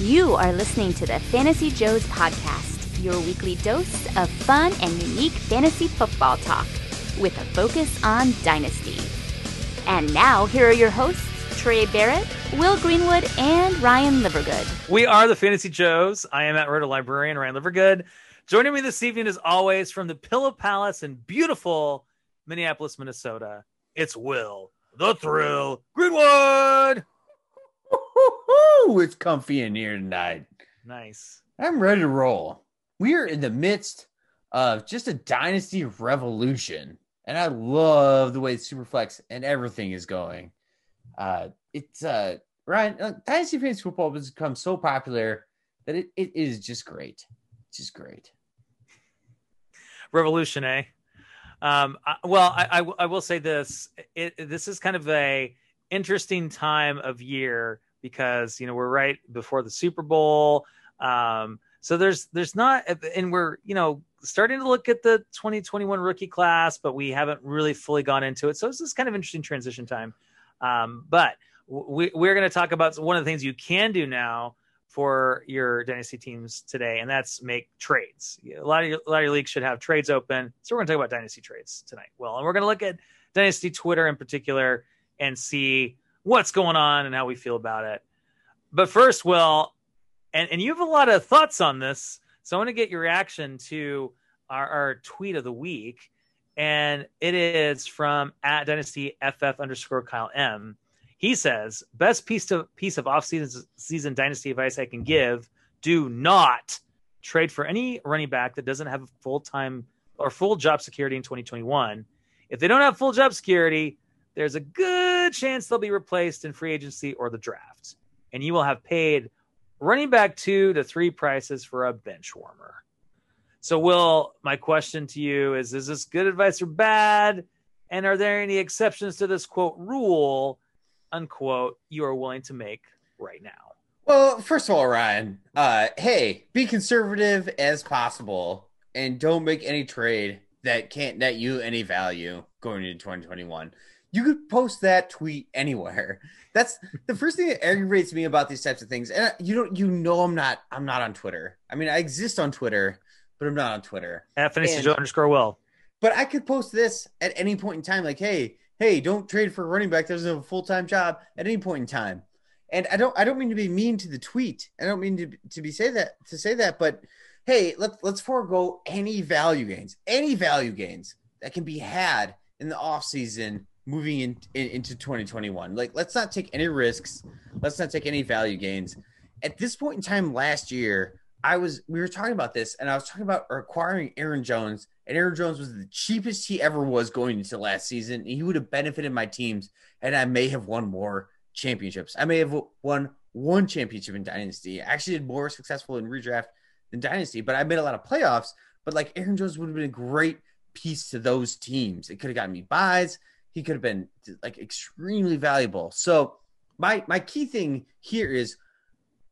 You are listening to the Fantasy Joes podcast, your weekly dose of fun and unique fantasy football talk with a focus on dynasty. And now, here are your hosts, Trey Barrett, Will Greenwood, and Ryan Livergood. We are the Fantasy Joes. I am at Roto Librarian Ryan Livergood. Joining me this evening, as always, from the Pillow Palace in beautiful Minneapolis, Minnesota, it's Will the Thrill Greenwood. Woo-hoo-hoo! It's comfy in here tonight. Nice. I'm ready to roll. We are in the midst of just a dynasty revolution, and I love the way Superflex and everything is going. Uh, it's uh, Ryan, uh, dynasty fantasy football has become so popular that it, it is just great. It's just great. Revolution, eh? Um, I, well, I, I, I will say this: it, this is kind of a interesting time of year because you know we're right before the Super Bowl. Um, so there's there's not, and we're you know starting to look at the 2021 rookie class, but we haven't really fully gone into it. So it's this is kind of interesting transition time. Um, but we, we're going to talk about one of the things you can do now for your dynasty teams today, and that's make trades. A lot of your, a lot of your leagues should have trades open, so we're going to talk about dynasty trades tonight. Well, and we're going to look at dynasty Twitter in particular and see what's going on and how we feel about it. But first, Will, and, and you have a lot of thoughts on this, so I want to get your reaction to our, our tweet of the week, and it is from at dynasty ff underscore Kyle M he says, best piece of piece of off-season season dynasty advice I can give: do not trade for any running back that doesn't have full time or full job security in 2021. If they don't have full job security, there's a good chance they'll be replaced in free agency or the draft, and you will have paid running back two to three prices for a bench warmer. So, Will, my question to you is: Is this good advice or bad? And are there any exceptions to this quote rule? unquote you are willing to make right now? Well, first of all, Ryan, uh, hey, be conservative as possible and don't make any trade that can't net you any value going into 2021. You could post that tweet anywhere. That's the first thing that aggravates me about these types of things. And uh, you don't, you know, I'm not, I'm not on Twitter. I mean, I exist on Twitter, but I'm not on Twitter. At Fantasy Joe underscore well. But I could post this at any point in time, like, hey, hey, don't trade for a running back that a full time job at any point in time. And I don't I don't mean to be mean to the tweet. I don't mean to to be say that to say that, but hey, let's let's forego any value gains, any value gains that can be had in the offseason moving in, in, into 2021. Like let's not take any risks. Let's not take any value gains. At this point in time last year, I was we were talking about this and I was talking about acquiring Aaron Jones and Aaron Jones was the cheapest he ever was going into last season. He would have benefited my teams, and I may have won more championships. I may have won one championship in Dynasty. I actually did more successful in redraft than Dynasty, but I made a lot of playoffs. But like Aaron Jones would have been a great piece to those teams. It could have gotten me buys. He could have been like extremely valuable. So my my key thing here is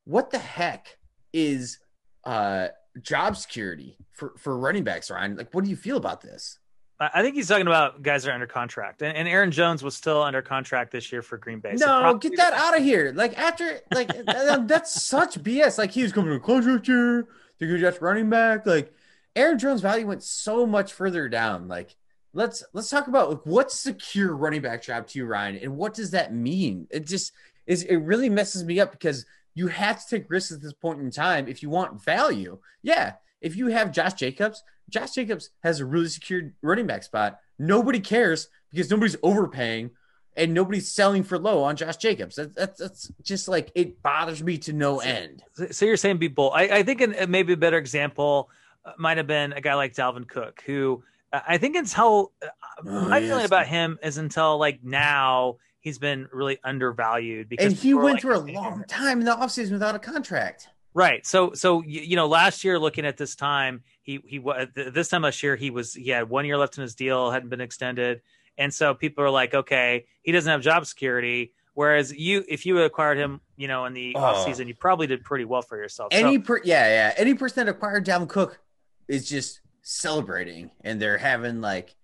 what the heck is uh job security for for running backs, Ryan. Like, what do you feel about this? I think he's talking about guys that are under contract, and, and Aaron Jones was still under contract this year for Green Bay. No, so get that out of here! Like after, like that's such BS. Like he was coming to a contract year, the just running back. Like Aaron Jones' value went so much further down. Like let's let's talk about like what's secure running back job to you, Ryan, and what does that mean? It just is. It really messes me up because you have to take risks at this point in time if you want value. Yeah, if you have Josh Jacobs, Josh Jacobs has a really secured running back spot. Nobody cares because nobody's overpaying and nobody's selling for low on Josh Jacobs. That's that's, that's just like it bothers me to no end. So you're saying be bold. I, I think an, maybe a better example uh, might have been a guy like Dalvin Cook, who I think until uh, oh, my yes. feeling about him is until like now he's been really undervalued because and he went like, through a long time in the offseason without a contract. Right. So so you know last year looking at this time he he this time last year he was he had one year left in his deal hadn't been extended and so people are like okay he doesn't have job security whereas you if you acquired him you know in the oh. off season you probably did pretty well for yourself. Any so, per, yeah yeah any person that acquired Dalvin Cook is just celebrating and they're having like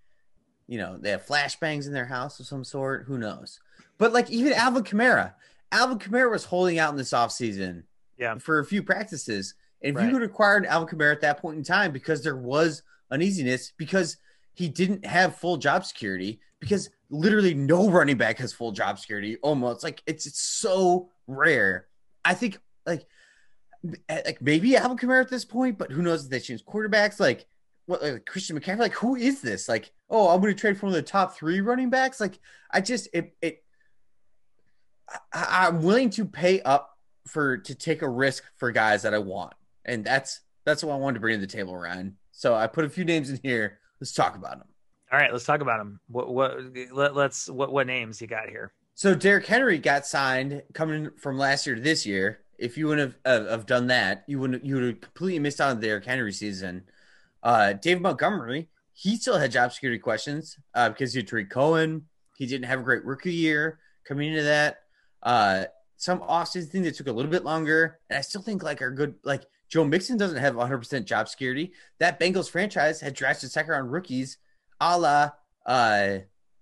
you know they have flashbangs in their house of some sort who knows but like even Alvin Kamara, Alvin Kamara was holding out in this offseason Yeah. for a few practices. And if Right. you could acquire Alvin Kamara at that point in time because there was uneasiness because he didn't have full job security because literally no running back has full job security almost like it's, it's so rare. I think like eh, like maybe Alvin Kamara at this point, but who knows if they change quarterbacks like what like Christian McCaffrey like who is this like oh I'm going to trade for one of the top 3 running backs like I just it it I, I'm willing to pay up for to take a risk for guys that I want, and that's that's what I wanted to bring to the table, Ryan. So I put a few names in here. Let's talk about them. All right, let's talk about them. What what let, let's what what names you got here? So Derrick Henry got signed coming from last year to this year. If you wouldn't have, uh, have done that, you wouldn't you would have completely missed out on the Derrick Henry season. Uh, Dave Montgomery, he still had job security questions uh, because he had Tarik Cohen. He didn't have a great rookie year coming into that. Uh, some offseason thing that took a little bit longer, and I still think like are good. Like Joe Mixon doesn't have 100 percent job security. That Bengals franchise had drafted second round rookies, a la uh,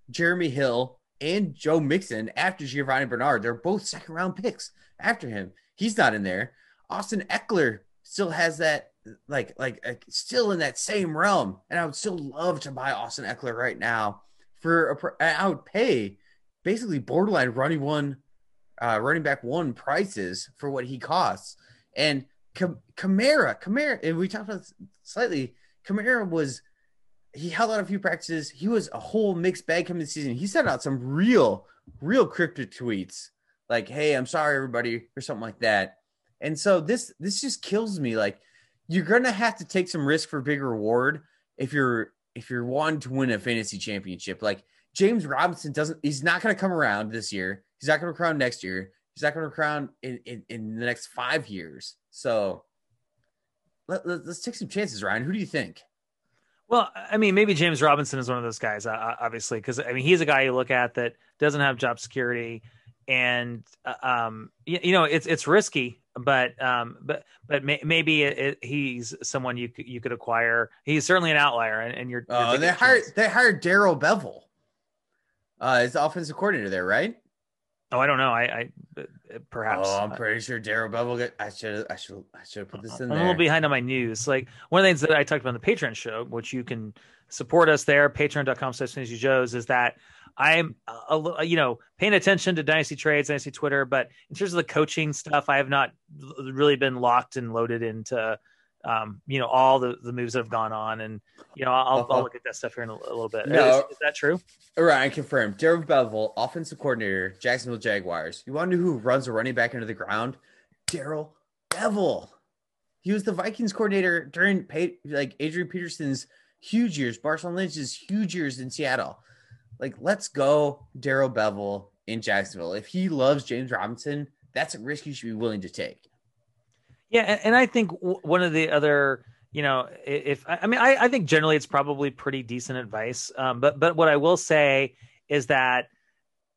Jeremy Hill and Joe Mixon after Giovani Bernard. They're both second round picks after him. He's not in there. Austin Ekeler still has that like like still in that same realm, and I would still love to buy Austin Ekeler right now for a. I would pay basically borderline running one, uh, running back one prices for what he costs, and Kamara, Kamara, and we talked about slightly. Kamara was he held out a few practices. He was a whole mixed bag coming this season. He sent out some real, real cryptic tweets like, "Hey, I'm sorry, everybody," or something like that. And so this this just kills me. Like, you're gonna have to take some risk for big reward if you're if you're wanting to win a fantasy championship. Like James Robinson doesn't. He's not gonna come around this year. He's not gonna crown next year. He's not gonna crown in in, in the next five years. So let, let, let's take some chances, Ryan. Who do you think? Well, I mean, maybe James Robinson is one of those guys, obviously, because I mean, he's a guy you look at that doesn't have job security, and uh, um, you, you know, it's it's risky, but um, but but may, maybe it, it, he's someone you could you could acquire. He's certainly an outlier, and, and you're. you're Oh, they hired chance. they hired Darrell Bevell. Uh, as offensive coordinator there, right? Oh, I don't know. I, I uh, perhaps. Oh, I'm pretty sure Darrell Bevell. Got, I should I should I should have put this in I'm there. a little behind on my news. Like one of the things that I talked about on the Patreon show, which you can support us there, patreon.com slash Fantasy Joes, is that I'm you know paying attention to Dynasty Trades, Dynasty Twitter, but in terms of the coaching stuff, I have not really been locked and loaded into um, you know all the the moves that have gone on, and you know I'll, I'll look at that stuff here in a, a little bit. No. Is, is that true? Ryan confirmed. Darrell Bevell, offensive coordinator, Jacksonville Jaguars. You want to know who runs a running back into the ground? Darrell Bevell. He was the Vikings coordinator during like Adrian Peterson's huge years, Marshawn Lynch's huge years in Seattle. Like, let's go, Darrell Bevell in Jacksonville. If he loves James Robinson, that's a risk you should be willing to take. Yeah, and, and I think w- one of the other, you know, if I mean, I, I think generally it's probably pretty decent advice. Um, but but what I will say is that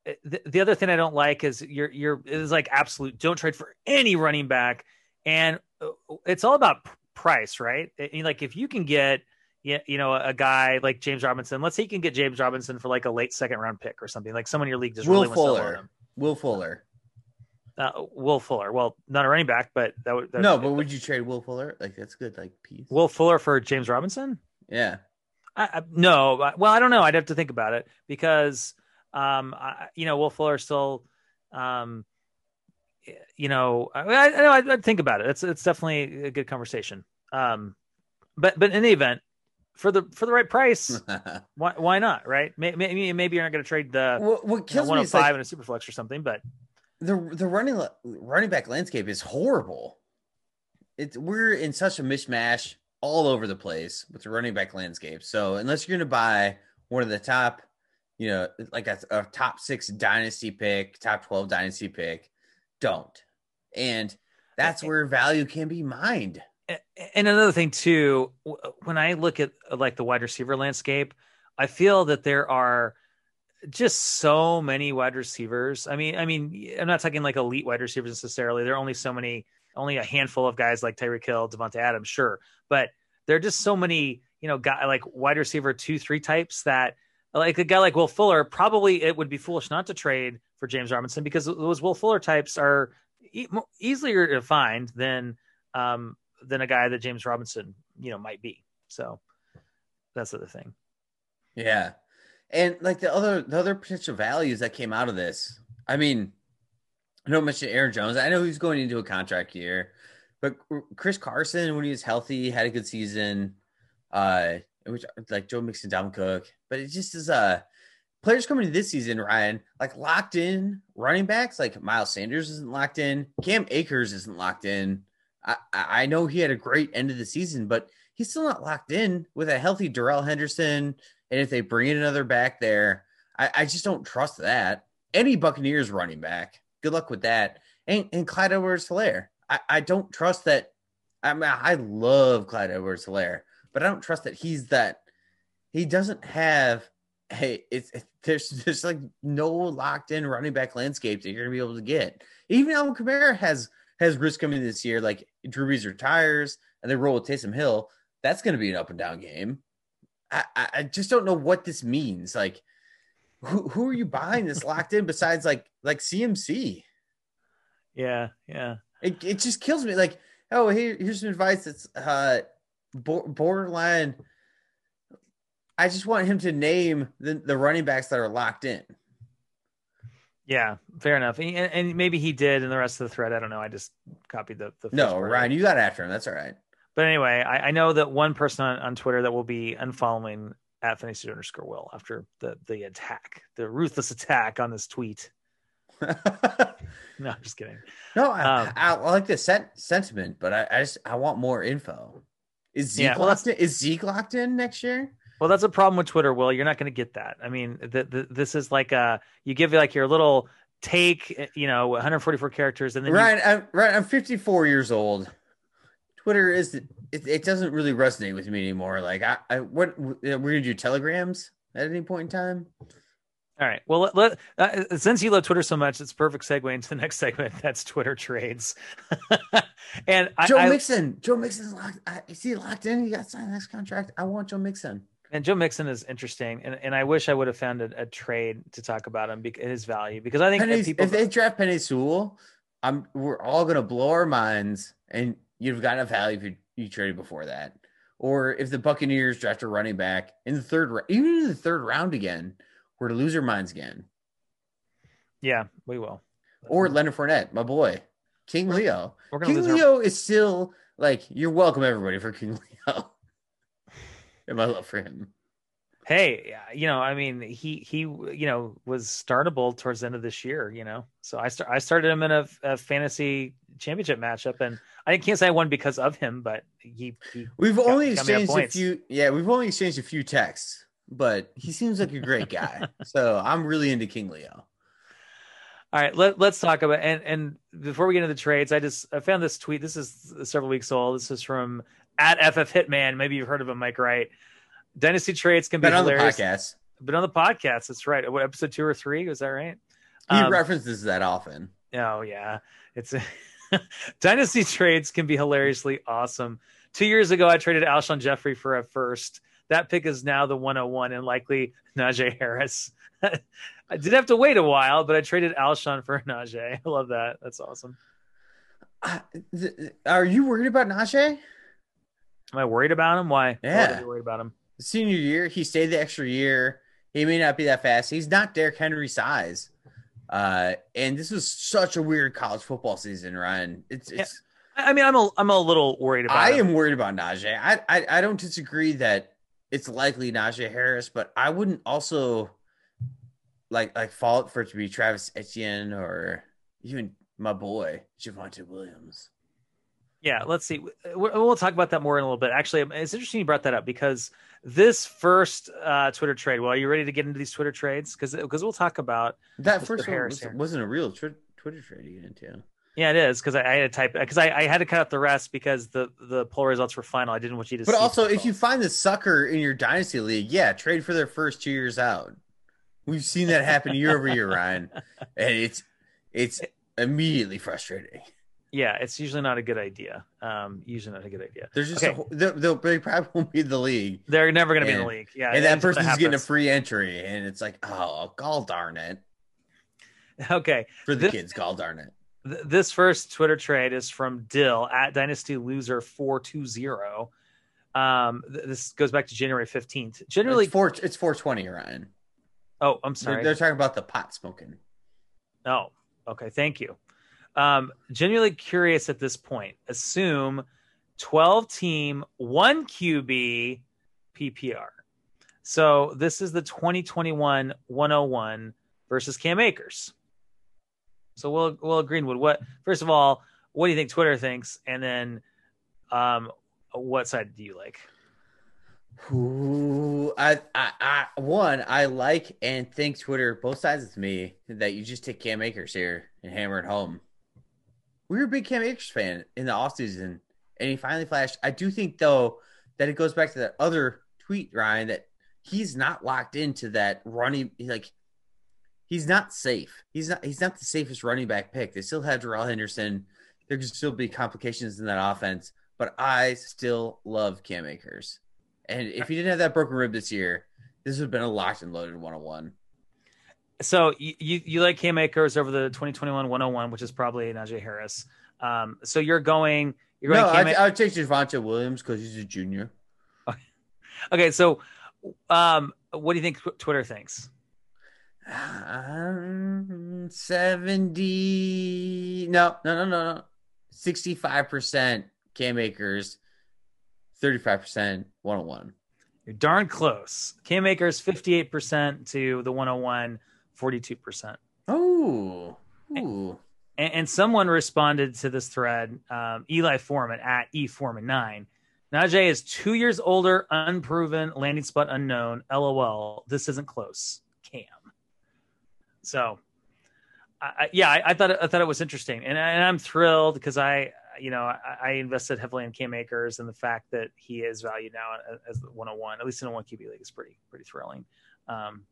uh, the, the other thing I don't like is you're you're is like absolute don't trade for any running back, and uh, it's all about price, right? Mean, like if you can get. Yeah, you know, a guy like James Robinson. Let's say you can get James Robinson for like a late second round pick or something. Like someone in your league just Will really wants to Fuller. load him. Will Fuller. Uh, Will Fuller. Well, not a running back, but that would that, No, but would you trade Will Fuller? Like, that's good, like, piece. Will Fuller for James Robinson. Yeah. I, I, no, well, I don't know. I'd have to think about it because, um, I, you know, Will Fuller still, um, you know, I, I know I'd, I'd think about it. It's it's definitely a good conversation. Um, but but in any event, for the for the right price, why why not? Right? Maybe maybe you're not going to trade the what, what you know, one me is oh five like, in a super flex or something. But the the running running back landscape is horrible. It's we're in such a mishmash all over the place with the running back landscape. So unless you're going to buy one of the top, you know, like a, a top six dynasty pick, top twelve dynasty pick, don't. And that's eh, eh. where value can be mined. And another thing too when i look at like the wide receiver landscape i feel that there are just so many wide receivers. I mean i mean i'm not talking like elite wide receivers necessarily. There are only so many only a handful of guys like Tyreek Hill, Davante Adams, sure, but there are just so many, you know, guy like wide receiver two, three types that like a guy like Will Fuller, probably it would be foolish not to trade for James Robinson because those Will Fuller types are, e- easier to find than um, than a guy that James Robinson, you know, might be. So that's the thing. Yeah. And like the other the other potential values that came out of this. I mean, I don't mention Aaron Jones. I know he's going into a contract year, but Chris Carson, when he was healthy, had a good season. Uh, which like Joe Mixon, Dalvin Cook, but it just is uh players coming into this season, Ryan, like locked in running backs, like Miles Sanders isn't locked in, Cam Akers isn't locked in. I, I know he had a great end of the season, but he's still not locked in with a healthy Darrell Henderson. And if they bring in another back there, I, I just don't trust that. Any Buccaneers running back, good luck with that. And, and Clyde Edwards Helaire, I, I don't trust that. I mean, I love Clyde Edwards Helaire, but I don't trust that he's that. He doesn't have. Hey, it's, there's there's like no locked in running back landscape that you're gonna be able to get. Even Alvin Kamara has has risk coming this year. Like Drew Brees retires and they roll with Taysom Hill. That's gonna be an up and down game. I, I just don't know what this means. Like, who who are you buying this locked in besides like like CMC? Yeah, yeah. It it just kills me. Like, oh, here here's some advice that's uh borderline. I just want him to name the, the running backs that are locked in. Yeah, fair enough. And, and, maybe he did in the rest of the thread. I don't know. I just copied the. the no, Ryan, you got after him. That's all right. But anyway, I, I know that one person on, on Twitter that will be unfollowing at fantasy underscore will after the the attack, the ruthless attack on this tweet. no, I'm just kidding. No, I, um, I, I like the set, sentiment, but I, I, just I want more info. Is Zeke yeah, well, locked in? Is Zeke locked in next year? Well, that's a problem with Twitter. Will you're not going to get that. I mean, the, the, this is like a you give like your little take, you know, 144 characters, and then Ryan, you... I'm, Ryan, I'm 54 years old. Twitter is it, it doesn't really resonate with me anymore. Like I, I what we're gonna do telegrams at any point in time. All right. Well, let, let uh, since you love Twitter so much, it's perfect segue into the next segment. That's Twitter trades. and Joe I, Mixon, Joe Mixon's locked. I, is he locked in? He got signed next contract. I want Joe Mixon. And Joe Mixon is interesting, and, and I wish I would have found a, a trade to talk about him because his value. Because I think Penny's, people, if they draft Penei Sewell, I'm we're all gonna blow our minds, and you've got a value if you, you traded before that. Or if the Buccaneers draft a running back in the third, round, even in the third round again, we're to lose our minds again. Yeah, we will. Or Leonard Fournette, my boy, King Leo. King Leo our... is still like you're welcome, everybody, for King Leo. And my love for him. Hey, you know, I mean, he he, you know, was startable towards the end of this year. You know, so I start I started him in a, a fantasy championship matchup, and I can't say I won because of him, but he. he we've got, only exchanged a few. Yeah, we've only exchanged a few texts, but he seems like a great guy. so I'm really into King Leo. All right, let, let's talk about and and before we get into the trades, I just I found this tweet. This is several weeks old. This is from at FF Hitman. Maybe you've heard of him, Mike Wright. Dynasty trades can be Been hilarious. on the podcast. But on the podcast, that's right. What episode two or three? Was that right? He um, references that often. Oh yeah, it's Dynasty trades can be hilariously awesome. Two years ago, I traded Alshon Jeffery for a first. That pick is now the 101 and likely Najee Harris. I did have to wait a while, but I traded Alshon for Najee. I love that. That's awesome. Uh, th- are you worried about Najee? Am I worried about him? Why? Yeah, Why worried about him. Senior year, he stayed the extra year. He may not be that fast. He's not Derrick Henry size. Uh, and this was such a weird college football season, Ryan. It's, it's yeah. I mean, I'm a, I'm a little worried about. I him. am worried about Najee. I, I, I don't disagree that it's likely Najee Harris, but I wouldn't also like like fault for it to be Travis Etienne or even my boy Javonte Williams. Yeah, let's see. We'll talk about that more in a little bit. Actually, it's interesting you brought that up because this first uh, Twitter trade. Well, are you ready to get into these Twitter trades? Because because we'll talk about that first one was, not a real tr- Twitter trade to get into. Yeah, it is because I, I, had to type because I, I, had to cut out the rest because the the poll results were final. I didn't want you to. See. But also, if you find the sucker in your dynasty league, yeah, trade for their first two years out. We've seen that happen year over year, Ryan, and it's it's immediately frustrating. Yeah, it's usually not a good idea. Um, usually not a good idea. There's just okay. a, they'll, they'll, they probably won't be in the league. They're never going to be in the league. Yeah, and that person's getting a free entry, and it's like, oh, gall darn it. Okay, for the this, kids, gall darn it. Th- this first Twitter trade is from Dill at Dynasty Loser four two zero. Um, th- this goes back to January fifteenth. Generally, it's four. It's four twenty, Ryan. oh, I'm They're, sorry. they're talking about the pot smoking. Oh, okay. Thank you. Um, genuinely curious at this point. Assume 12 team, one QB PPR. So this is the 2021 101 versus Cam Akers. So Will Will Greenwood, what first of all, what do you think Twitter thinks? And then um what side do you like? Ooh, I, I, I, one, I like and think Twitter, both sides of me, that you just take Cam Akers here and hammer it home. We were a big Cam Akers fan in the offseason, and he finally flashed. I do think, though, that it goes back to that other tweet, Ryan, that he's not locked into that running, like, he's not safe. He's not, he's not the safest running back pick. They still have Darrell Henderson. There could still be complications in that offense, but I still love Cam Akers. And if he didn't have that broken rib this year, this would have been a locked and loaded 101. So you, you, you like Cam Akers over the 2021 101, which is probably Najee Harris. Um, so you're going, you're going No, I, I would take Javonte Williams because he's a junior. Okay, so um, what do you think Twitter thinks? Um, 70. No, no, no, no, no. 65% Cam Akers, 35% 101. You're darn close. Cam Akers 58% to the 101, 42%. Oh. And, and someone responded to this thread, um, Eli Foreman at E Foreman9. Najee is two years older, unproven, landing spot unknown. LOL. This isn't close. Cam. So, I, I, yeah, I, I thought it, I thought it was interesting, and, I, and I'm thrilled because I, you know, I, I invested heavily in Cam Akers, and the fact that he is valued now as the 101, at least in a one QB league, is pretty pretty thrilling. Um,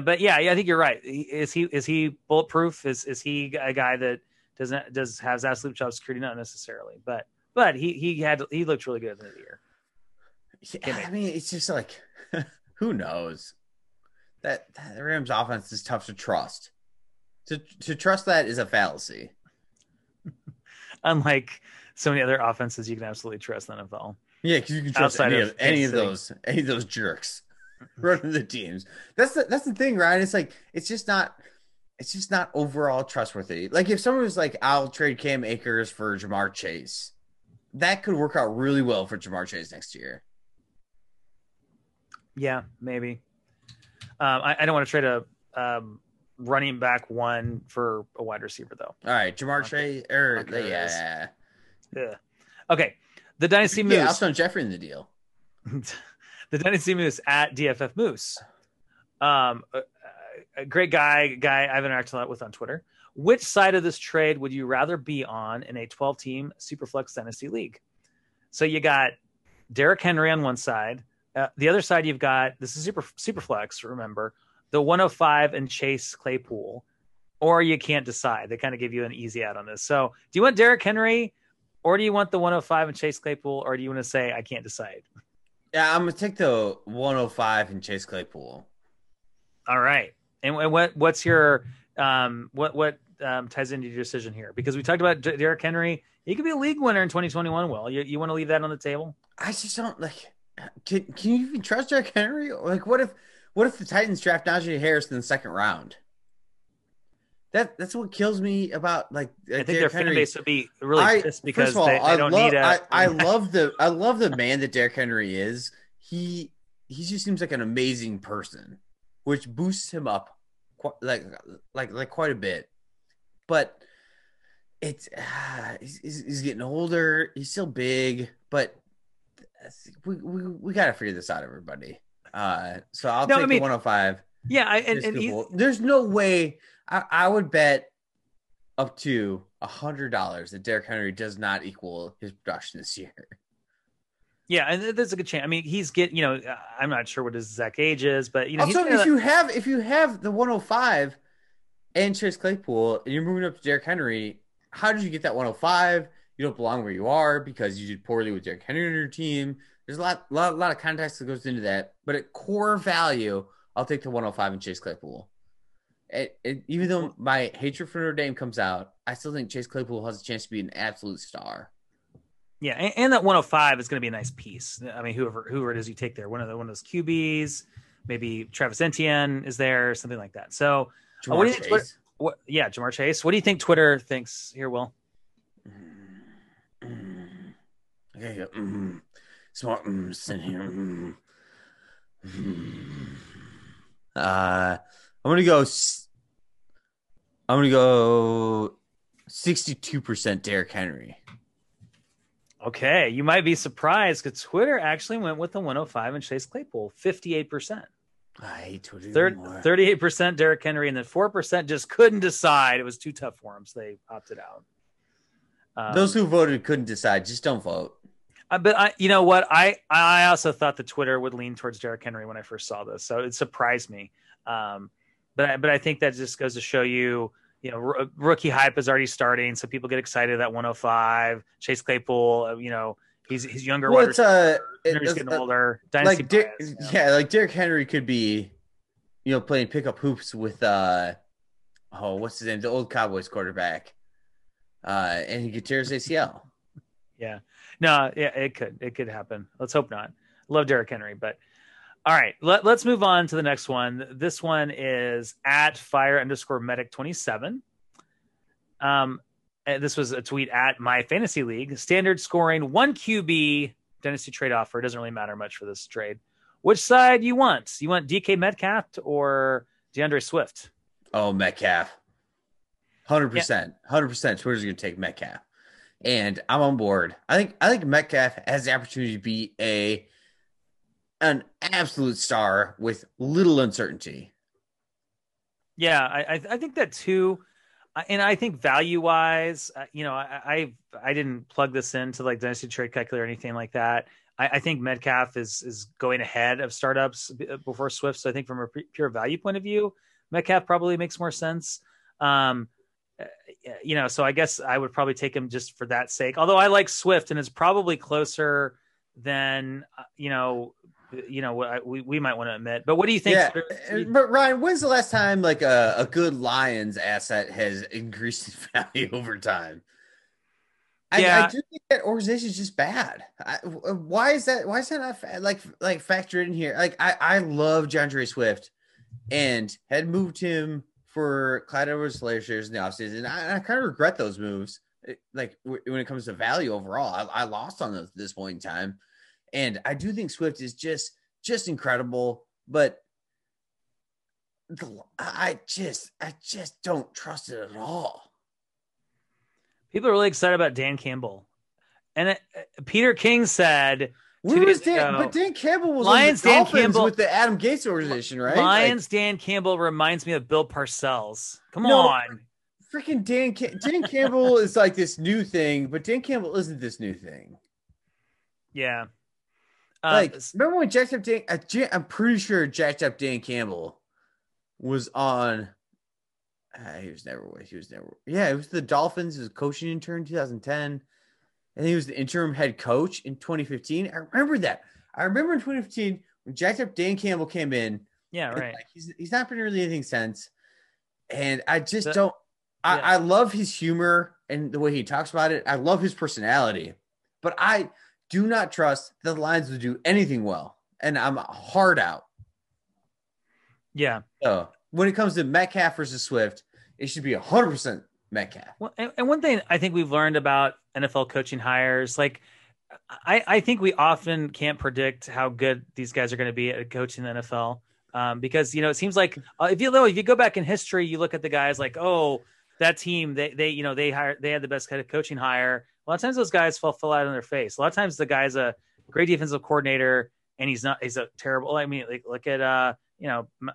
but yeah, I think you're right. Is he is he bulletproof? Is is he a guy that doesn't does has absolute job security? Not necessarily, but but he he had he looked really good at the end of the year. Yeah, I mean, it's just like, who knows? That, that the Rams offense is tough to trust. To to trust that is a fallacy. Unlike so many other offenses, you can absolutely trust in the NFL. Yeah, because you can trust Outside any of, any of those any of those jerks running the teams. That's the that's the thing, right? It's like it's just not it's just not overall trustworthy. Like if someone was like, "I'll trade Cam Akers for Ja'Marr Chase," that could work out really well for Ja'Marr Chase next year. Yeah, maybe. Um, I, I don't want to trade a um, running back one for a wide receiver though. All right, Ja'Marr Chase or Okay, yeah, Yeah. Okay. The Dynasty yeah, Moose. Alshon Jeffery in the deal. the Dynasty Moose at DFF Moose. Um, a, a great guy, guy I've interacted a lot with on Twitter. Which side of this trade would you rather be on in a 12 team Superflex Dynasty League? So you got Derrick Henry on one side. Uh, the other side, you've got this is super Superflex, remember the 105 and Chase Claypool, or you can't decide. They kind of give you an easy out on this. So do you want Derrick Henry, or do you want the 105 and Chase Claypool, or do you want to say I can't decide? Yeah, I'm gonna take the 105 and Chase Claypool. All right. And, and what what's your um what what um, ties into your decision here? Because we talked about Derrick Henry. He could be a league winner in 2021. Will you you want to leave that on the table? I just don't like. Can can you even trust Derrick Henry? Like, what if what if the Titans draft Najee Harris in the second round? That that's what kills me about like. I think Derrick their fan Henry. base would be really I- pissed because all, they, they I don't love, need a. I, I love the I love the man that Derrick Henry is. He he just seems like an amazing person, which boosts him up quite, like like like quite a bit. But it's uh, he's, he's getting older. He's still big, but we we, we got to figure this out, everybody. Uh, so I'll No, I take mean, the 105. yeah, I, and, and There's no way I, I would bet up to a hundred dollars that Derrick Henry does not equal his production this year. yeah, and there's a good chance. I mean, he's getting. You know, I'm not sure what his exact age is, but you know, also, if you have if you have the 105 and Chase Claypool and you're moving up to Derrick Henry, how did you get that 105? You don't belong where you are because you did poorly with Derrick Henry on your team. There's a lot, lot, lot of context that goes into that. But at core value, I'll take the 105 and Chase Claypool. It, it, even though my hatred for Notre Dame comes out, I still think Chase Claypool has a chance to be an absolute star. Yeah, and, and that 105 is going to be a nice piece. I mean, whoever whoever it is you take there, one of the one of those QBs, maybe Travis Etienne is there, something like that. So, uh, what do you think? What, what, yeah, Ja'Marr Chase. What do you think Twitter thinks here, Will? Okay, mm, smart mm, sit here. Mm, mm. Uh, I'm gonna go. I'm gonna go. Sixty-two percent Derrick Henry. Okay, you might be surprised because Twitter actually went with the 105 and Chase Claypool, 58%. I hate Twitter. 38% Derrick Henry, and then 4% just couldn't decide. It was too tough for them, so they opted out. Um, Those who voted couldn't decide. Just don't vote. Uh, but I, you know what? I I also thought that Twitter would lean towards Derrick Henry when I first saw this, so it surprised me. Um, but I, but I think that just goes to show you, you know, r- rookie hype is already starting, so people get excited at 105. Chase Claypool, uh, you know, he's he's younger. Well, it's uh, it, he's getting uh, older. Dynasty like bias, yeah. yeah, like Derrick Henry could be, you know, playing pickup hoops with uh, oh, what's his name, the old Cowboys quarterback, uh, and he could tear his ACL. Yeah, no, yeah, it could, it could happen. Let's hope not. Love Derrick Henry, but all right, let, us move on to the next one. This one is at fire underscore medic 27. Um, this was a tweet at my fantasy league. Standard scoring one QB dynasty trade offer. It doesn't really matter much for this trade. Which side you want? You want DK Metcalf or D'Andre Swift? Oh, Metcalf. 100%. 100% Twitter's going to take Metcalf. And I'm on board. I think I think Metcalf has the opportunity to be a an absolute star with little uncertainty. Yeah, I, I think that too, and I think value wise, uh, you know, I, I I didn't plug this into like Dynasty Trade Calculator or anything like that. I, I, think Metcalf is is going ahead of startups before Swift. So I think from a pure value point of view, Metcalf probably makes more sense. Um, uh, you know, so I guess I would probably take him just for that sake. Although I like Swift and it's probably closer than uh, you know you know we, we might want to admit but what do you think yeah. Uh, but ryan when's the last time like a, a good lions asset has increased in value over time I, yeah. I do think that organization is just bad. I, uh, why is that? Why is that not like like factored in here? Like I I love D'Andre Swift, and had moved him for Clyde Edwards Helaire in the offseason. And I, I kind of regret those moves. Eh, like when it comes to value overall, I, I lost on those, this point in time. And I do think Swift is just just incredible, but I just I just don't trust it at all. People are really excited about Dan Campbell, and it, uh, Peter King said. Where was Dan? Ago, but Dan Campbell was Lions. Dan Campbell with the Adam Gase organization, right? Lions. Like, Dan Campbell reminds me of Bill Parcells. Come no, on, freaking Dan. Dan Campbell is like this new thing, but Dan Campbell isn't this new thing. Yeah, uh, like, remember when Jacked Up Dan? I'm pretty sure Jacked Up Dan Campbell was on. Uh, he was never. He was never. Yeah, it was the Dolphins. He was coaching intern 2010, and he was the interim head coach in 2015. I remember that. I remember in 2015 when Jacked Up Dan Campbell came in. Yeah, right. Like, he's he's not been really anything since, and I just the, don't. I, yeah. I love his humor and the way he talks about it. I love his personality, but I do not trust that the Lions to do anything well, and I'm hard out. Yeah. So when it comes to Metcalf versus Swift, it should be 100 percent Metcalf. Well, and, and, one thing I think we've learned about NFL coaching hires, like I, I think we often can't predict how good these guys are going to be at coaching the NFL. Um, because you know it seems like uh, if you know if you go back in history, you look at the guys like oh that team they they you know they hired they had the best kind of coaching hire a lot of times those guys fall flat on their face. A lot of times the guy's a great defensive coordinator and he's not he's a terrible. I mean, like look at uh you know uh,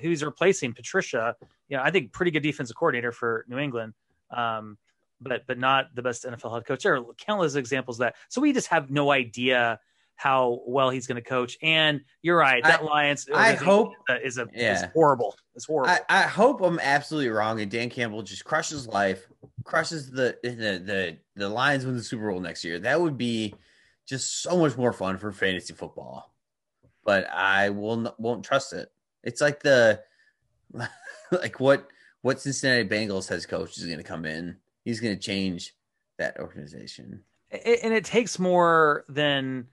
who's replacing Patricia. You know, I think pretty good defensive coordinator for New England. Um, but but not the best NFL head coach. There are countless examples of that. So we just have no idea how well he's going to coach. And you're right, that I, Lions. I hope is a, yeah. is horrible. It's horrible. I, I, hope I'm absolutely wrong, and Dan Campbell just crushes life, crushes the the the the Lions win the Super Bowl next year. That would be just so much more fun for fantasy football. But I will not, won't trust it. It's like the like what what Cincinnati Bengals has coach is going to come in. He's going to change that organization. It, and it takes more than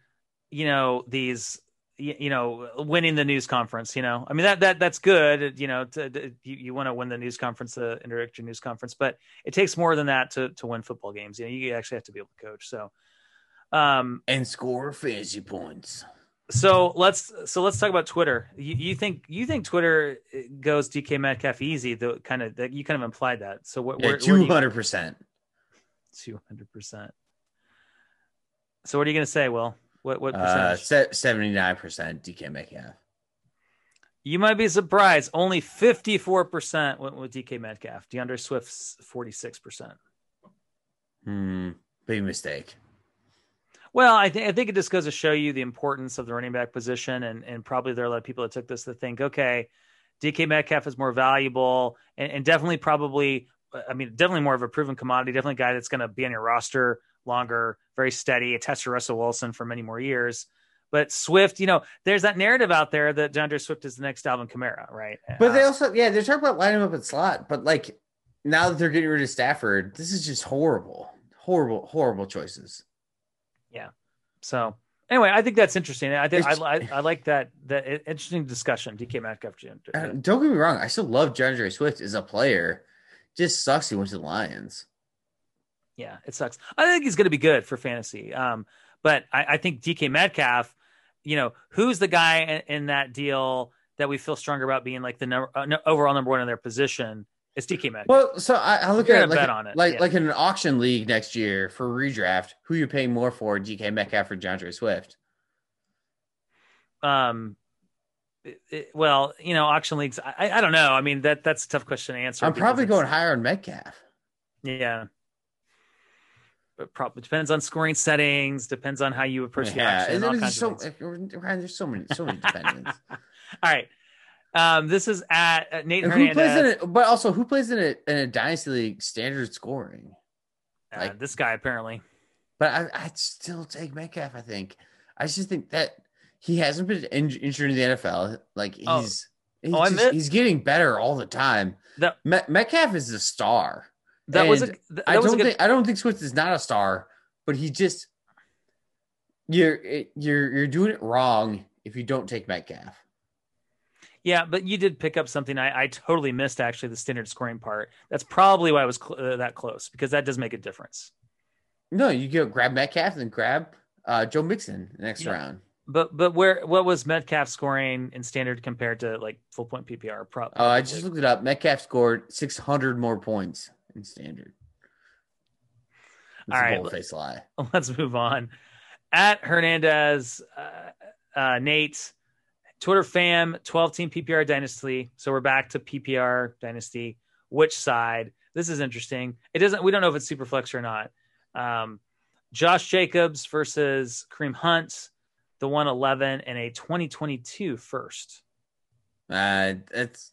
you know these you, know winning the news conference you know i mean that that that's good you know to, to, you, you want to win the news conference the uh, introductory news conference but it takes more than that to to win football games you know you actually have to be able to coach so um and score fantasy points so let's so let's talk about Twitter. You, you, think you think Twitter uh, goes DK Metcalf easy? The kind of that you kind of implied that. So what? Yeah, two hundred percent. Two hundred percent. So what are you going to say, Will? What what uh, percentage? Seventy nine percent DK Metcalf. You might be surprised. Only fifty four percent went with DK Metcalf. D'Andre Swift's forty six percent. Hmm. Big mistake. Well, I think I think it just goes to show you the importance of the running back position, and and probably there are a lot of people that took this to think, okay, DK Metcalf is more valuable, and, and definitely probably, I mean, definitely more of a proven commodity. Definitely a guy that's going to be on your roster longer, very steady, attached to Russell Wilson for many more years. But Swift, you know, there's that narrative out there that D'Andre Swift is the next Alvin Kamara, right? But they uh, also, yeah, they're talking about lining him up at slot. But like now that they're getting rid of Stafford, this is just horrible, horrible, horrible choices. Yeah. So anyway, I think that's interesting. I think I, I, I, like that that interesting discussion. DK Metcalf. Uh, don't get me wrong. I still love D'Andre Swift as a player. Just sucks he went to the Lions yeah, it sucks. I think he's going to be good for fantasy. Um, but I, I, think DK Metcalf, you know, who's the guy in, in, that deal that we feel stronger about being like the number, uh, overall number one in their position? It's DK Metcalf. Well, so I, I look You're at it like, bet on it. like yeah. like in an auction league next year for redraft. Who you paying more for, DK Metcalf or D'Andre Swift? Um, it, it, well, you know, auction leagues. I, I don't know. I mean, that that's a tough question to answer. I'm probably going higher on Metcalf. Yeah, probably depends on scoring settings, depends on how you approach the action. And There's so, there's so many, so many dependents. all right. Um, this is at, at Nate and Who plays in it? But also, who plays in a in a dynasty league standard scoring? Uh, like this guy apparently. But I, I'd still take Metcalf. I think. I just think that he hasn't been injured in the NFL. Like oh. he's oh. he's, oh, just, he's getting better all the time. The, Metcalf is a star. That and was a. That I don't good... think I don't think Swift is not a star, but he just you're you're you're doing it wrong if you don't take Metcalf. Yeah, but you did pick up something I, I totally missed. Actually, the standard scoring part. That's probably why I was cl- uh, that close because that does make a difference. No, you go grab Metcalf and grab uh, Joe Mixon next yeah. round. But but where what was Metcalf scoring in standard compared to like full point PPR? Pro- oh, I just looked it up. Metcalf scored six hundred more points in standard. It's All right, face lie. Let's move on. At Hernandez, uh, uh, Nate, Twitter fam, 12 team PPR dynasty. So we're back to PPR dynasty. Which side? This is interesting. It doesn't. We don't know if it's super flex or not. Um, Josh Jacobs versus Kareem Hunt, the 111 and a 2022 first. Uh, it's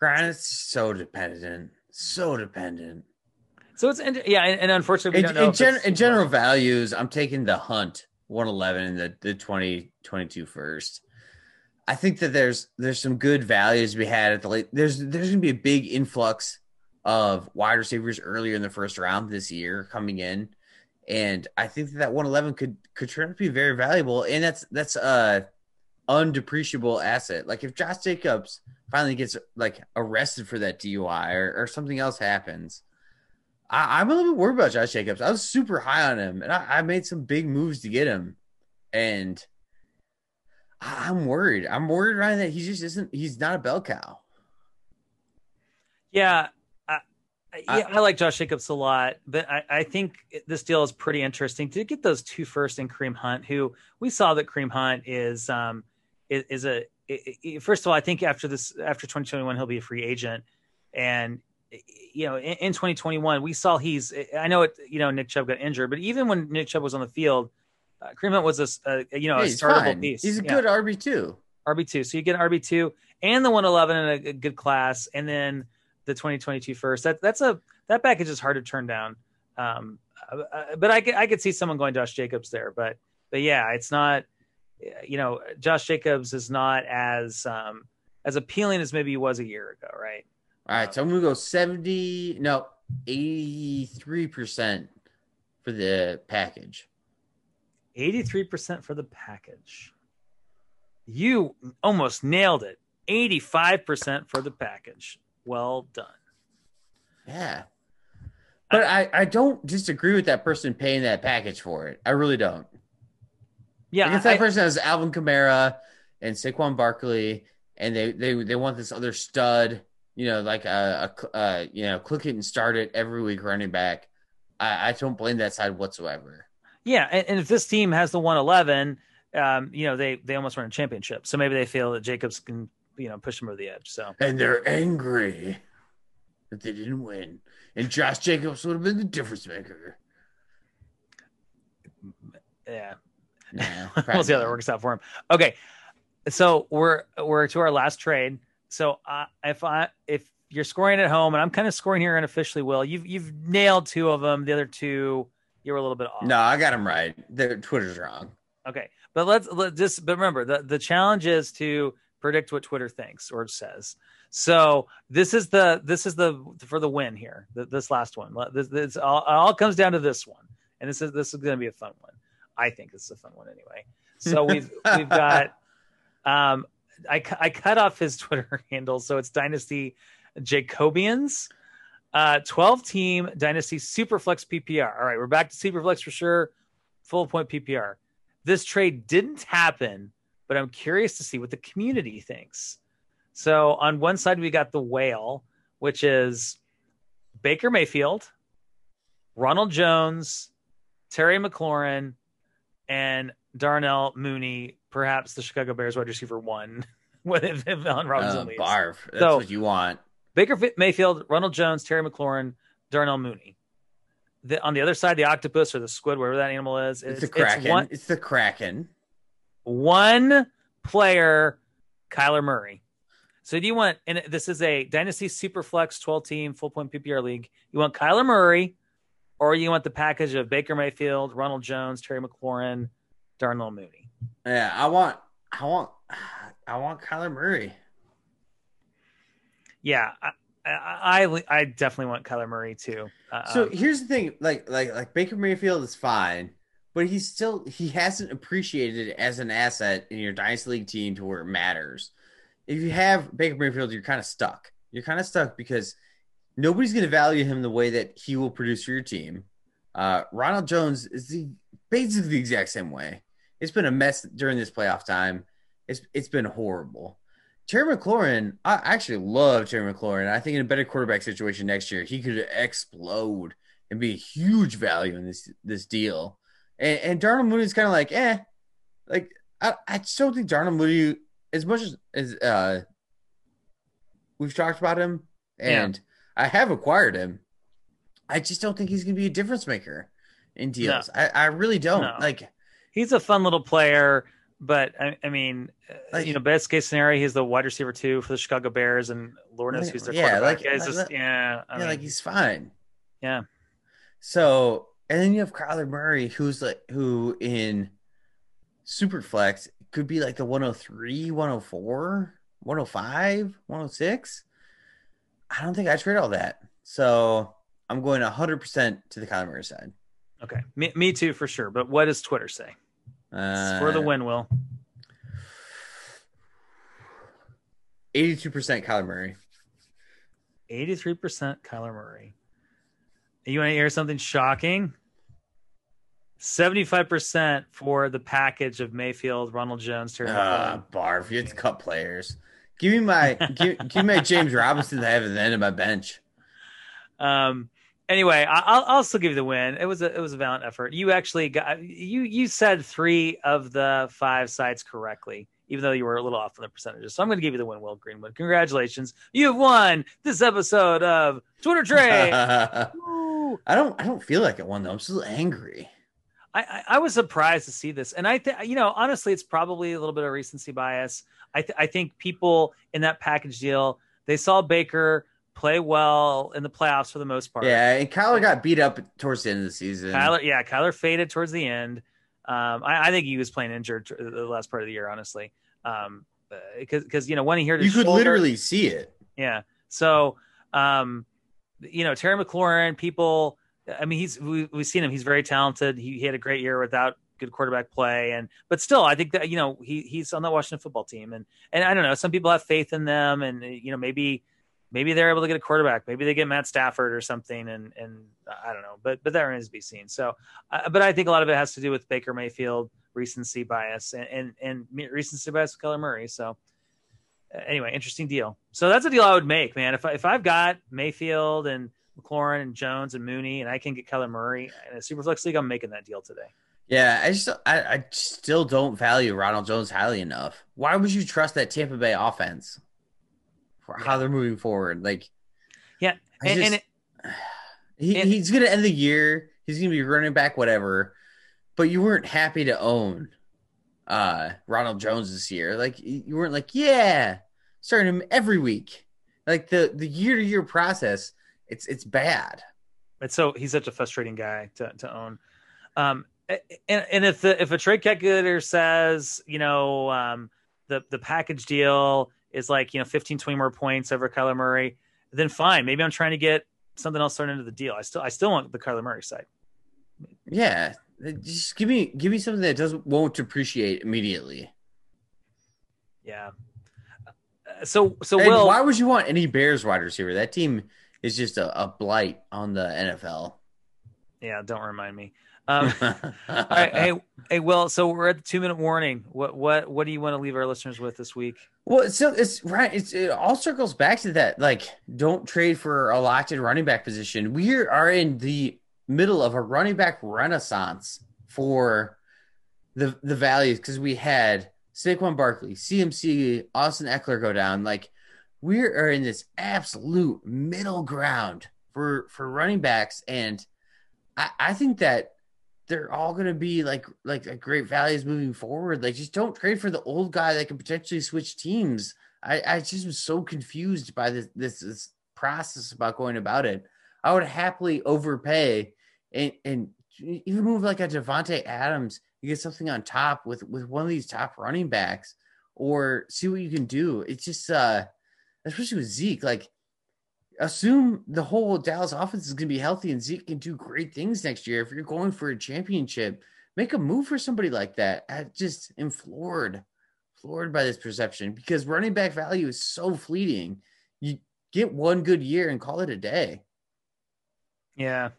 Grant. It's so dependent so dependent. So it's yeah, and, and unfortunately, in, in, gen, in general values, I'm taking the Hunt 111 and the the 2022 first. I think that there's there's some good values to be had at the late. There's there's gonna be a big influx of wide receivers earlier in the first round this year coming in, and I think that, that 111 could could turn out to be very valuable, and that's that's a undepreciable asset. Like if Josh Jacobs finally gets like arrested for that DUI or, or something else happens. I, am a little bit worried about Josh Jacobs. I was super high on him, and I, I made some big moves to get him, and I, I'm worried. I'm worried Ryan that he just isn't. He's not a bell cow. Yeah, I, yeah, I like Josh Jacobs a lot, but I, I, think this deal is pretty interesting to get those two first in Kareem Hunt, who we saw that Kareem Hunt is um is, is a first of all, I think after this, after 2021, he'll be a free agent. And, you know, in, in 2021, we saw he's, I know it, you know, Nick Chubb got injured, but even when Nick Chubb was on the field, uh, Hunt was a, you know, yeah, a startable fine. piece. He's a yeah. good RB2. RB2. So you get an RB2 and the 111 in a, a, good class. And then the 2022 first. That, that's a, that package is hard to turn down. Um, uh, uh, but I could, I could see someone going Josh Jacobs there, but, but yeah, it's not, you know, Josh Jacobs is not as um, as appealing as maybe he was a year ago, right? All right, so I'm gonna go seventy, no, eighty-three percent for the package. 83% for the package. You almost nailed it. 85% for the package. Well done. Yeah, but I I don't disagree with that person paying that package for it. I really don't. Yeah, if that I- person has Alvin Kamara and Saquon Barkley, and they they they want this other stud, you know, like a, a uh, you know, click it and start it every week running back. I, I don't blame that side whatsoever. yeah, and, and if this team has the 111, um, you know, they they almost won a championship. So maybe they feel that Jacobs can, you know, push them over the edge. So And they're angry that they didn't win, and Josh Jacobs would have been the difference maker. yeah, Nah, we'll see how that works out for him. Okay, so we're we're to our last trade. So uh, if I if you're scoring at home, and I'm kind of scoring here unofficially, Will you've you've nailed two of them. The other two you were a little bit off. No, I got them right. Their Twitter's wrong. Okay, but let's let just but remember the the challenge is to predict what Twitter thinks or says. So this is the this is the for the win here. th- This last one. This, this all, it all comes down to this one, and this is this is going to be a fun one. I think this is a fun one anyway. So we've we've got um I I cut off his Twitter handle, so it's Dynasty Jacobians. Uh, 12 team Dynasty Superflex PPR. All right, we're back to Superflex for sure. Full point PPR. This trade didn't happen, but I'm curious to see what the community thinks. So on one side, we got the whale, which is Baker Mayfield, Ronald Jones, Terry McLaurin, and Darnell Mooney, perhaps the Chicago Bears wide receiver one, what if, Allen Robinson Uh, leaves. barf. That's So- what you want. Baker Mayfield, Ronald Jones, Terry McLaurin, Darnell Mooney. The, on the other side, the octopus or the squid, whatever that animal is, It's, the Kraken. one, It's the Kraken. one player, Kyler Murray. So do you want, and this is a Dynasty Superflex 12 team full point PPR league. You want Kyler Murray, or you want the package of Baker Mayfield, Ronald Jones, Terry McLaurin, Darnell Mooney? Yeah, I want, I want, I want Kyler Murray. Yeah, I, I, I, definitely want Kyler Murray too. Uh, So um, here's the thing, like, like, like Baker Mayfield is fine, but he's still he hasn't appreciated as an asset in your dynasty league team to where it matters. If you have Baker Mayfield, you're kind of stuck. You're kind of stuck because nobody's going to value him the way that he will produce for your team. Uh, Ronald Jones is the basically the exact same way. It's been a mess during this playoff time. It's it's been horrible. Terry McLaurin, I actually love Terry McLaurin. I think in a better quarterback situation next year, he could explode and be a huge value in this this deal. And, and Darnell is kind of like, eh, like I, I just don't think Darnell Mooney, as much as, as uh, we've talked about him, and I have acquired him, I just don't think he's going to be a difference maker in deals. I, I really don't. No. Like, he's a fun little player, but I, I mean, uh, Like- you know, best case scenario, he's the wide receiver two for the Chicago Bears, and Lord knows who's their Yeah, quarterback. like- yeah, it's like- just yeah, I yeah, mean, like he's fine. yeah. So, and then you have Kyler Murray, who's like, who in Superflex could be like the 103, 104, 105, 106. I don't think I trade all that. So I'm going 100% to the Kyler Murray side. Okay, me, me too for sure. But what does Twitter say Uh, for the win? Will 82% Kyler Murray. eighty-three percent Kyler Murray? You want to hear something shocking? Seventy-five percent for the package of Mayfield, Ronald Jones, Terry Uh, barf. You have to cut players. Give me my give, give me my James Robinson that I have at the end of my bench. Um. Anyway, I- I'll I'll still give you the win. It was a it was a valiant effort. You actually got you you said three of the five sides correctly, even though you were a little off on the percentages. So I'm going to give you the win, Will Greenwood. Congratulations, you have won this episode of Twitter Trade. I don't I don't feel like I won though. I'm still angry. I, I I was surprised to see this, and I think you know honestly, it's probably a little bit of recency bias. I th- I think people in that package deal they saw Baker play well in the playoffs for the most part. Yeah, and Kyler got beat up towards the end of the season. Kyler, yeah, Kyler faded towards the end. Um, I, I think he was playing injured the last part of the year, honestly. Um, because because you know when he his You could shoulder- literally see it. yeah. So, um, you know, Terry McLaurin, people, I mean, he's, we, we've seen him. He's very talented. He, he had a great year without good quarterback play. And, but still, I think that, you know, he, he's on the Washington football team. And, and I don't know, some people have faith in them and, you know, maybe, maybe they're able to get a quarterback. Maybe they get Matt Stafford or something. And, and I don't know, but, but that remains to be seen. So, uh, but I think a lot of it has to do with Baker Mayfield recency bias and, and, and recency bias with Kyler Murray. So, anyway, interesting deal. So that's a deal I would make, man. If I, if I've got Mayfield and McLaurin and Jones and Mooney, and I can get Kyler Murray in a Superflex league, I'm making that deal today. Yeah, I just I, I still don't value Ronald Jones highly enough. Why would you trust that Tampa Bay offense for how they're moving forward? Like, Yeah, I and, just- and it, he, and- he's gonna end the year. He's gonna be running back, whatever. But you weren't happy to own uh Ronald Jones this year. Like you weren't like, yeah, starting him every week. Like the the year to year process, it's it's bad. it's so he's such a frustrating guy to, to own. Um, and, and if the if a trade calculator says you know um, the the package deal is like you know 15 20 more points over Kyler Murray, then fine. Maybe I'm trying to get something else thrown into the deal. I still I still want the Kyler Murray side. Yeah, just give me give me something that doesn't won't depreciate immediately. Yeah. Uh, So so And Will, why would you want any Bears wide receiver? That team is just a, a blight on the NFL. yeah, don't remind me. Um, all right, hey hey Will, so we're at the two minute warning. What what what do you want to leave our listeners with this week? Well, so it's right. It's it all circles back to that. Like, don't trade for a locked in running back position. We are in the middle of a running back renaissance for the the values because we had Saquon Barkley, CMC, Austin Ekeler go down. Like, we are in this absolute middle ground for for running backs, and I, I think that they're all going to be like like like great values moving forward. Like just don't trade for the old guy that can potentially switch teams. I I just was so confused by this this, this process about going about it. I would happily overpay and and even move like a Davante Adams. You get something on top with with one of these top running backs, or see what you can do. It's just uh, especially with Zeke, like assume the whole Dallas offense is going to be healthy and Zeke can do great things next year. If you're going for a championship, make a move for somebody like that. I just am floored, floored by this perception because running back value is so fleeting. You get one good year and call it a day. Yeah.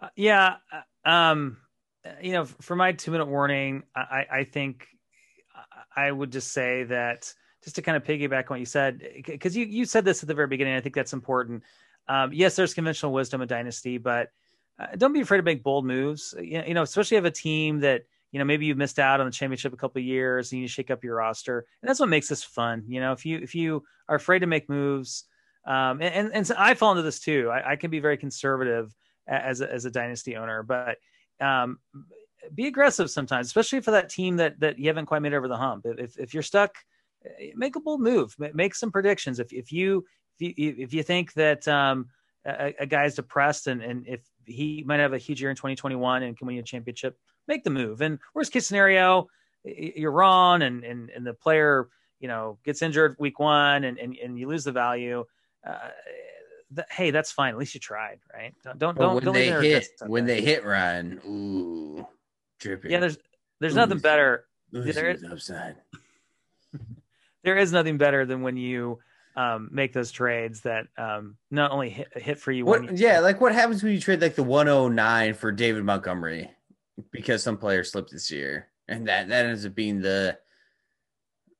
Uh, yeah. uh, Um, uh, you know, for my two minute warning, I, I think I would just say that just to kind of piggyback on what you said, because you, you said this at the very beginning. I think that's important. Um, yes, there's conventional wisdom in dynasty, but uh, don't be afraid to make bold moves. You know, especially if a team that, you know, maybe you've missed out on the championship a couple of years and you shake up your roster. And that's what makes this fun. You know, if you, if you are afraid to make moves, um, and, and, and so I fall into this too. I, I can be very conservative as a, as a dynasty owner, but um, be aggressive sometimes, especially for that team that that you haven't quite made over the hump. If if you're stuck, make a bold move, make some predictions. If if you if you, if you think that um, a, a guy's depressed and and if he might have a huge year in 2021 and can win a championship, make the move. And worst case scenario, you're wrong and and and the player you know gets injured week one and and, and you lose the value. Uh, th- hey, that's fine. At least you tried, right? Don't don't don't, when don't they hit, when they hit Ryan, ooh, dripping. yeah, there's there's Ooh, nothing better. Ooh, there it's upside. There is nothing better than when you um, make those trades that um, not only hit, hit for you. when What? you, Yeah, like what happens when you trade like the 109 for David Montgomery because some player slipped this year, and that that ends up being the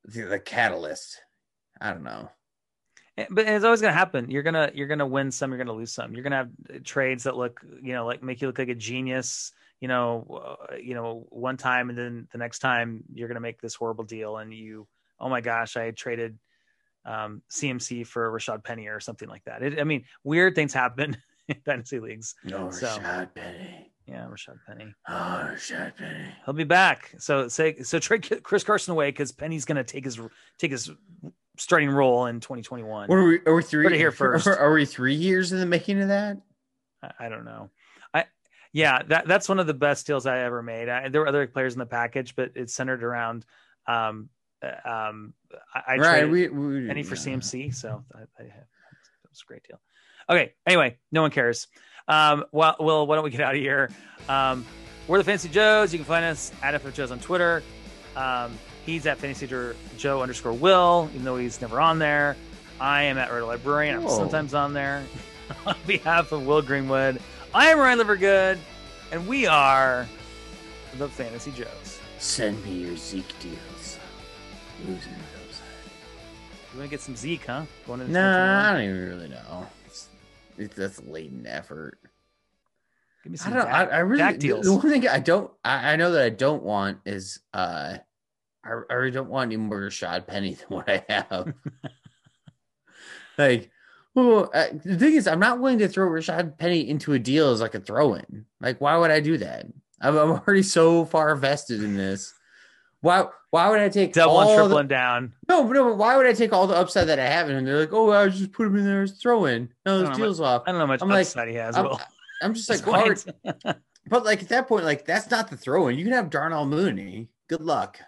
the, the catalyst. I don't know. Eh, but it's always going to happen. You're gonna you're gonna win some. You're gonna lose some. You're gonna have uh, trades that look you know like make you look like a genius. You know, uh, you know, one time and then the next time you're gonna make this horrible deal, and you, oh my gosh, I traded um, CMC for Rashad Penny or something like that. It, I mean, weird things happen in dynasty leagues. No, So- Rashad Penny. Yeah, Rashad Penny. Oh, Rashad Penny. He'll be back. So say so trade Chris Carson away because Penny's going to take his take his starting role in 2021. Are we? Are we three? Here first. Are, we three years in the making of that? I, I don't know. I yeah, that that's one of the best deals I ever made. I, there were other players in the package, but it's centered around um, um, I, I right. traded We, we Penny for yeah. CMC, so I, I, that was a great deal. Okay, anyway, no one cares. Um, well, Will, why don't we get out of here? Um, we're the Fantasy Joes. You can find us at FF Joes on Twitter. Um, he's at Fantasy Joe Joe underscore Will, even though he's never on there. I am at Roto Librarian. I'm sometimes on there. on behalf of Will Greenwood, I am Ryan Livergood, and we are the Fantasy Joes. Send me your Zeke deals. Losing those. You want to get some Zeke, huh? Going into Nah, I don't even really know. It's, it's that's latent effort. Give me I some don't. I, I really. The, deals. the one thing I don't. I, I know that I don't want is. uh I, I really don't want any more Rashad Penny than what I have. like, well, uh, the thing is, I'm not willing to throw Rashad Penny into a deal as like a throw-in. Like, why would I do that? I'm, I'm already so far vested in this. Why? Why would I take Double all and the- tripling down. no, no, but why would I take all the upside that I have? And they're like, oh, I just put him in there as throw in. No, don't deal's off. I don't know how much I'm like- he has. I'm, Will. I'm just like. But like at that point, like that's not the throw in. You can have Darnell Mooney. Good luck.